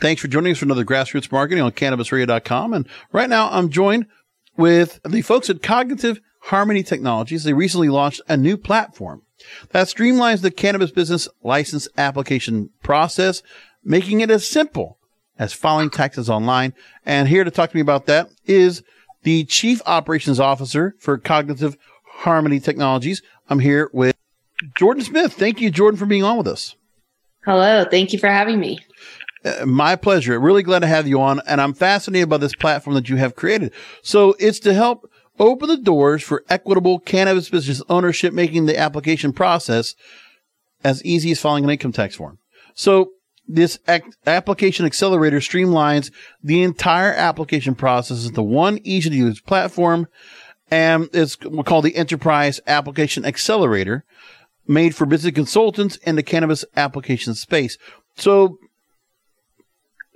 Thanks for joining us for another Grassroots Marketing on CannabisRadio.com. And right now I'm joined with the folks at Cognitive Harmony Technologies. They recently launched a new platform that streamlines the cannabis business license application process, making it as simple as filing taxes online. And here to talk to me about that is the Chief Operations Officer for Cognitive Harmony Technologies. I'm here with Jordan Smith. Thank you, Jordan, for being on with us. Hello. Thank you for having me. Uh, my pleasure. Really glad to have you on. And I'm fascinated by this platform that you have created. So it's to help open the doors for equitable cannabis business ownership, making the application process as easy as filing an income tax form. So this ac- application accelerator streamlines the entire application process into one easy to use platform. And it's called the Enterprise Application Accelerator made for business consultants in the cannabis application space. So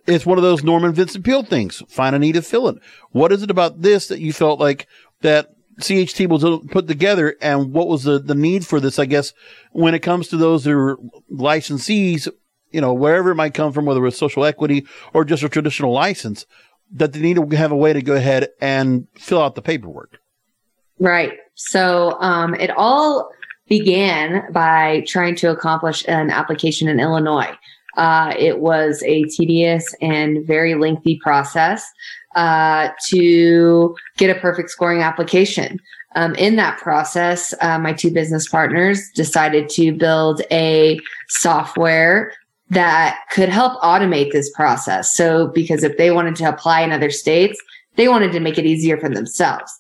it's one of those Norman Vincent Peale things. Find a need to fill it. What is it about this that you felt like that CHT was put together and what was the, the need for this, I guess, when it comes to those who are licensees, you know, wherever it might come from, whether it's social equity or just a traditional license, that they need to have a way to go ahead and fill out the paperwork. Right. So um, it all began by trying to accomplish an application in Illinois. Uh, it was a tedious and very lengthy process uh, to get a perfect scoring application. Um, in that process, uh, my two business partners decided to build a software that could help automate this process. So, because if they wanted to apply in other states, they wanted to make it easier for themselves.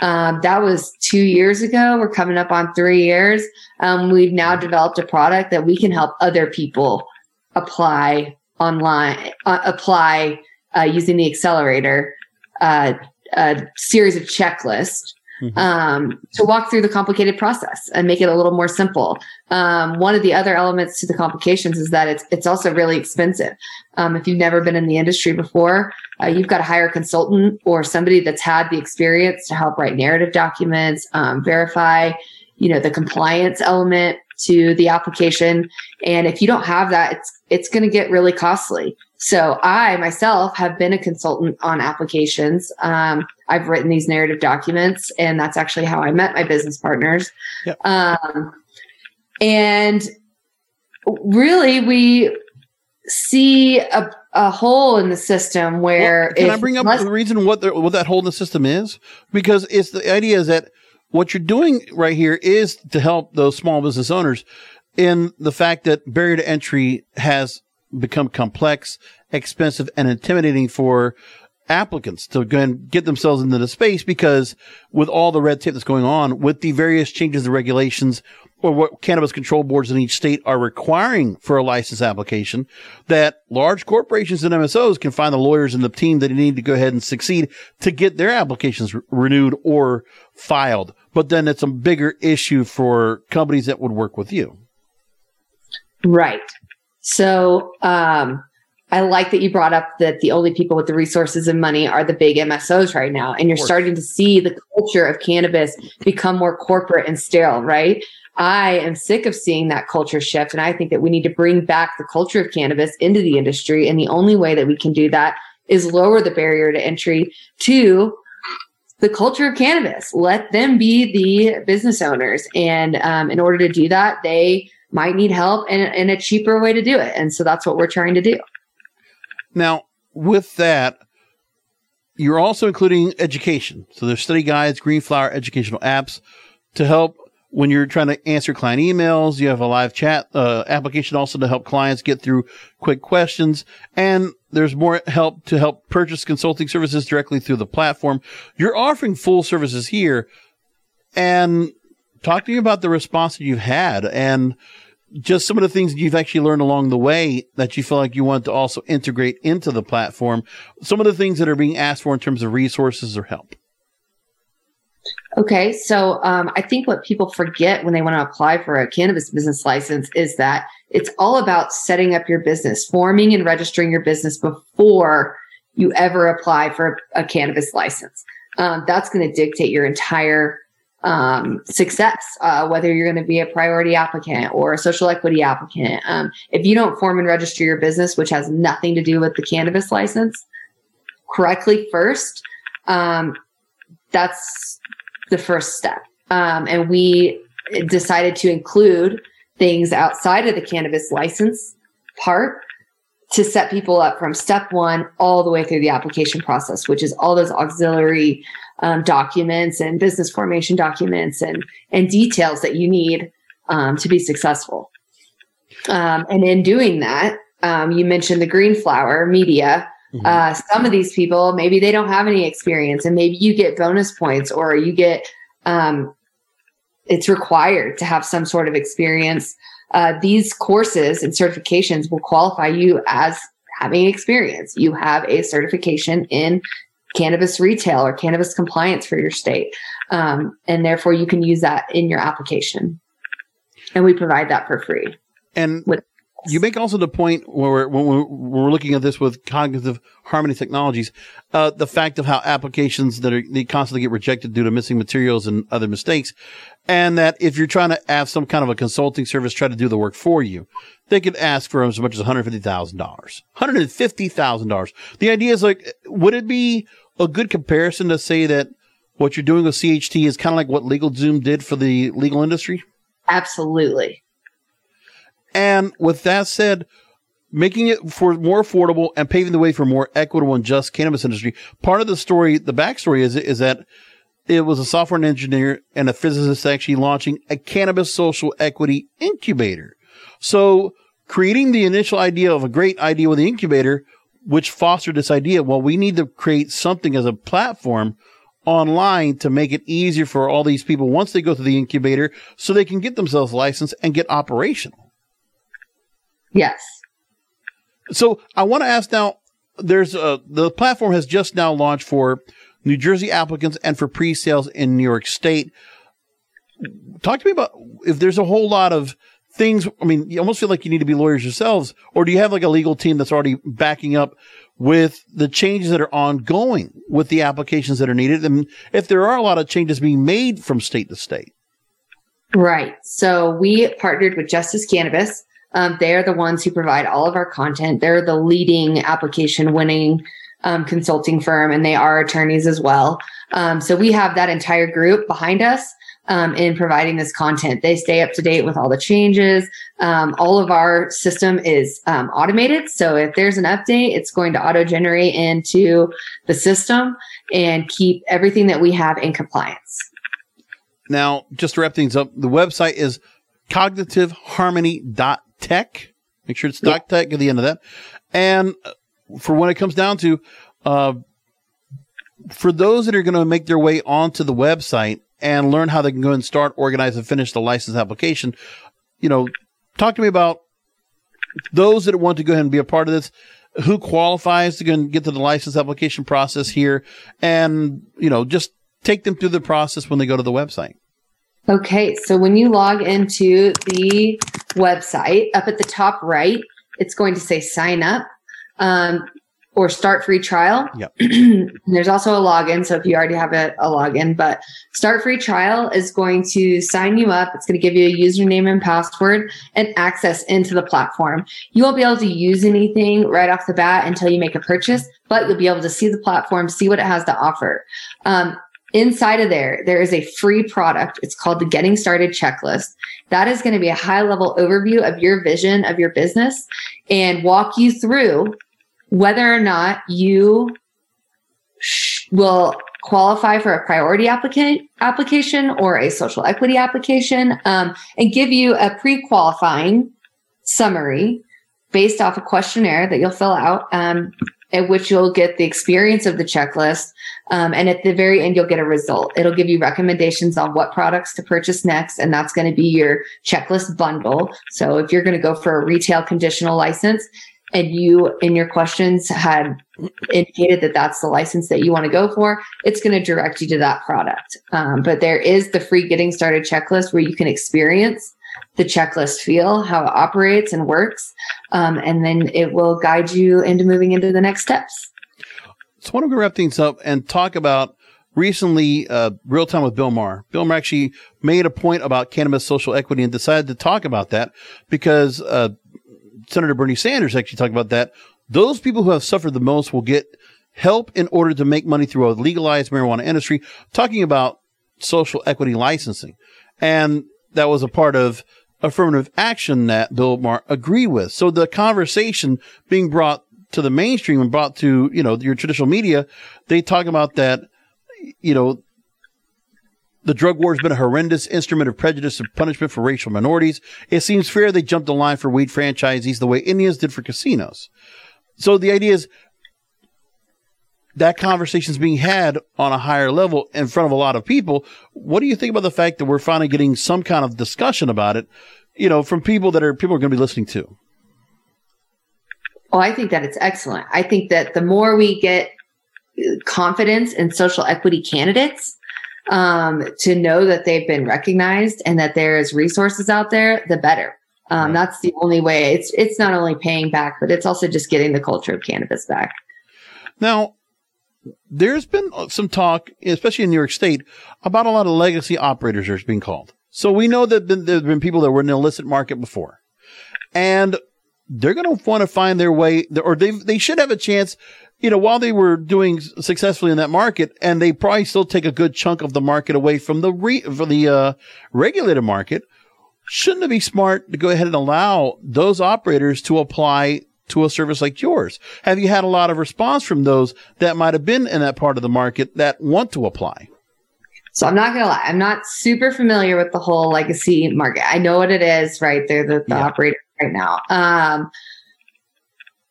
Um, that was two years ago. We're coming up on three years. Um, we've now developed a product that we can help other people apply online, uh, apply uh, using the accelerator, uh, a series of checklists mm-hmm. um, to walk through the complicated process and make it a little more simple. Um, one of the other elements to the complications is that it's it's also really expensive. Um, if you've never been in the industry before, uh, you've got to hire a consultant or somebody that's had the experience to help write narrative documents, um, verify, you know, the compliance element to the application. And if you don't have that, it's it's going to get really costly. So I myself have been a consultant on applications. Um, I've written these narrative documents, and that's actually how I met my business partners. Yep. Um, and really, we see a, a hole in the system where well, can I bring up less- the reason what the, what that hole in the system is? Because it's the idea is that what you're doing right here is to help those small business owners in the fact that barrier to entry has become complex, expensive, and intimidating for applicants to go and get themselves into the space because with all the red tape that's going on, with the various changes to regulations or what cannabis control boards in each state are requiring for a license application, that large corporations and MSOs can find the lawyers and the team that they need to go ahead and succeed to get their applications re- renewed or filed. But then it's a bigger issue for companies that would work with you. Right. So um, I like that you brought up that the only people with the resources and money are the big MSOs right now. And you're starting to see the culture of cannabis become more corporate and sterile, right? I am sick of seeing that culture shift. And I think that we need to bring back the culture of cannabis into the industry. And the only way that we can do that is lower the barrier to entry to the culture of cannabis. Let them be the business owners. And um, in order to do that, they might need help and, and a cheaper way to do it. And so that's what we're trying to do. Now, with that, you're also including education. So there's study guides, green flower educational apps to help when you're trying to answer client emails. You have a live chat uh, application also to help clients get through quick questions. And there's more help to help purchase consulting services directly through the platform. You're offering full services here. And talk to me about the response that you've had and just some of the things you've actually learned along the way that you feel like you want to also integrate into the platform. Some of the things that are being asked for in terms of resources or help. Okay, so um, I think what people forget when they want to apply for a cannabis business license is that it's all about setting up your business, forming and registering your business before you ever apply for a, cannabis license. Um, that's going to dictate your entire um, success, uh, whether you're going to be a priority applicant or a social equity applicant. Um, if you don't form and register your business, which has nothing to do with the cannabis license, correctly first, um, that's the first step. Um, and we decided to include things outside of the cannabis license part to set people up from step one all the way through the application process, which is all those auxiliary um, documents and business formation documents and and details that you need um, to be successful. Um, and in doing that, um, you mentioned the green flower media. Mm-hmm. Uh, some of these people maybe they don't have any experience, and maybe you get bonus points or you get um, it's required to have some sort of experience. Uh, these courses and certifications will qualify you as having experience. You have a certification in cannabis retail or cannabis compliance for your state. Um, and therefore, you can use that in your application. And we provide that for free. And with you make also the point where when we're, we're, looking at this with cognitive harmony technologies, uh, the fact of how applications that are they constantly get rejected due to missing materials and other mistakes, and that if you're trying to have some kind of a consulting service try to do the work for you, they could ask for as much as one hundred fifty thousand dollars. One hundred fifty thousand dollars. The idea is like, would it be a good comparison to say that what you're doing with CHT is kind of like what LegalZoom did for the legal industry? Absolutely. And with that said, making it for more affordable and paving the way for more equitable and just cannabis industry. Part of the story, the backstory is is that it was a software engineer and a physicist actually launching a cannabis social equity incubator. So creating the initial idea of a great idea with the incubator, which fostered this idea. Well, we need to create something as a platform online to make it easier for all these people once they go through the incubator so they can get themselves licensed and get operational. Yes. So I want to ask now. There's a the platform has just now launched for New Jersey applicants and for pre-sales in New York State. Talk to me about if there's a whole lot of things. I mean, you almost feel like you need to be lawyers yourselves, or do you have like a legal team that's already backing up with the changes that are ongoing with the applications that are needed? And if there are a lot of changes being made from state to state. Right. So we partnered with Justice Cannabis um, they're the ones who provide all of our content. They're the leading application winning um, consulting firm, and they are attorneys as well. Um, so we have that entire group behind us um, in providing this content. They stay up to date with all the changes. Um, all of our system is um, automated. So if there's an update, it's going to auto generate into the system and keep everything that we have in compliance. Now, just to wrap things up, the website is cognitiveharmony.com tech. Make sure it's yeah. tech at the end of that. And for when it comes down to, uh, for those that are going to make their way onto the website and learn how they can go and start, organize, and finish the license application, you know, talk to me about those that want to go ahead and be a part of this. Who qualifies to go and get to the license application process here, and you know, just take them through the process when they go to the website. Okay, so when you log into the website, up at the top right, it's going to say sign up um, or start free trial. Yep. there's also a login. So if you already have a, a login, but start free trial is going to sign you up. It's going to give you a username and password and access into the platform. You won't be able to use anything right off the bat until you make a purchase, but you'll be able to see the platform, see what it has to offer. Um, Inside of there, there is a free product. It's called the Getting Started Checklist. That is going to be a high level overview of your vision of your business and walk you through whether or not you will qualify for a priority applicant application or a social equity application um, and give you a pre-qualifying summary based off a questionnaire that you'll fill out um, at which you'll get the experience of the checklist. Um, and at the very end, you'll get a result. It'll give you recommendations on what products to purchase next. And that's going to be your checklist bundle. So if you're going to go for a retail conditional license, and you in your questions had indicated that that's the license that you want to go for, it's going to direct you to that product. Um, but there is the free getting started checklist where you can experience the checklist feel, how it operates and works. Um, and then it will guide you into moving into the next steps. So why don't we wrap things up and talk about recently uh, real time with bill maher bill maher actually made a point about cannabis social equity and decided to talk about that because uh, senator bernie sanders actually talked about that those people who have suffered the most will get help in order to make money through a legalized marijuana industry talking about social equity licensing and that was a part of affirmative action that Bill Maher agreed with. So the conversation being brought to the mainstream and brought to, you know, your traditional media, they talk about that, you know, the drug war has been a horrendous instrument of prejudice and punishment for racial minorities. It seems fair they jumped the line for weed franchisees the way Indians did for casinos. So the idea is that conversation is being had on a higher level in front of a lot of people. What do you think about the fact that we're finally getting some kind of discussion about it, you know, from people that are people are going to be listening to? Oh, I think that it's excellent. I think that the more we get confidence in social equity candidates um, to know that they've been recognized and that there's resources out there, the better. Um, right. That's the only way. It's it's not only paying back, but it's also just getting the culture of cannabis back. Now, there's been some talk, especially in New York State, about a lot of legacy operators are being called. So we know that there have been people that were in the illicit market before, and they're going to want to find their way, or they they should have a chance. You know, while they were doing successfully in that market, and they probably still take a good chunk of the market away from the re, from the uh, regulated market. Shouldn't it be smart to go ahead and allow those operators to apply to a service like yours? Have you had a lot of response from those that might have been in that part of the market that want to apply? So I'm not gonna lie, I'm not super familiar with the whole legacy market. I know what it is, right? They're the, the yeah. operator right now. Um,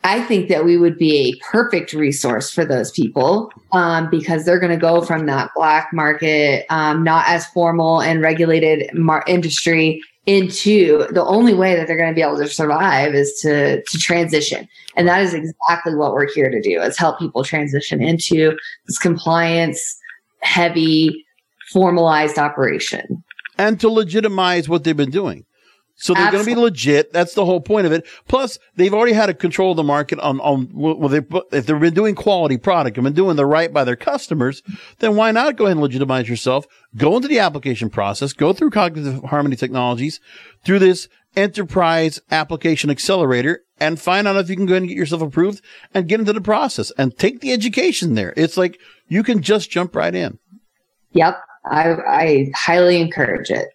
I think that we would be a perfect resource for those people um, because they're going to go from that black market, um, not as formal and regulated mar- industry into the only way that they're going to be able to survive is to to transition. And that is exactly what we're here to do is help people transition into this compliance heavy formalized operation. And to legitimize what they've been doing so they're going to be legit. That's the whole point of it. Plus, they've already had to control of the market on, on, well, they, if they've been doing quality product and been doing the right by their customers, then why not go ahead and legitimize yourself? Go into the application process, go through cognitive harmony technologies, through this enterprise application accelerator and find out if you can go ahead and get yourself approved and get into the process and take the education there. It's like you can just jump right in. Yep. I, I highly encourage it.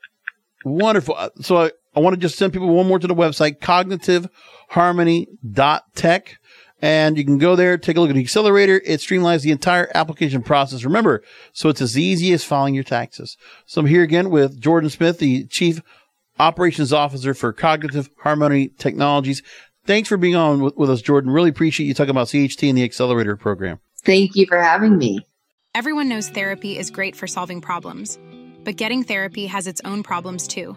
Wonderful. Uh, so I, I want to just send people one more to the website, cognitiveharmony.tech. And you can go there, take a look at the accelerator. It streamlines the entire application process. Remember, so it's as easy as filing your taxes. So I'm here again with Jordan Smith, the Chief Operations Officer for Cognitive Harmony Technologies. Thanks for being on with, with us, Jordan. Really appreciate you talking about CHT and the accelerator program. Thank you for having me. Everyone knows therapy is great for solving problems, but getting therapy has its own problems too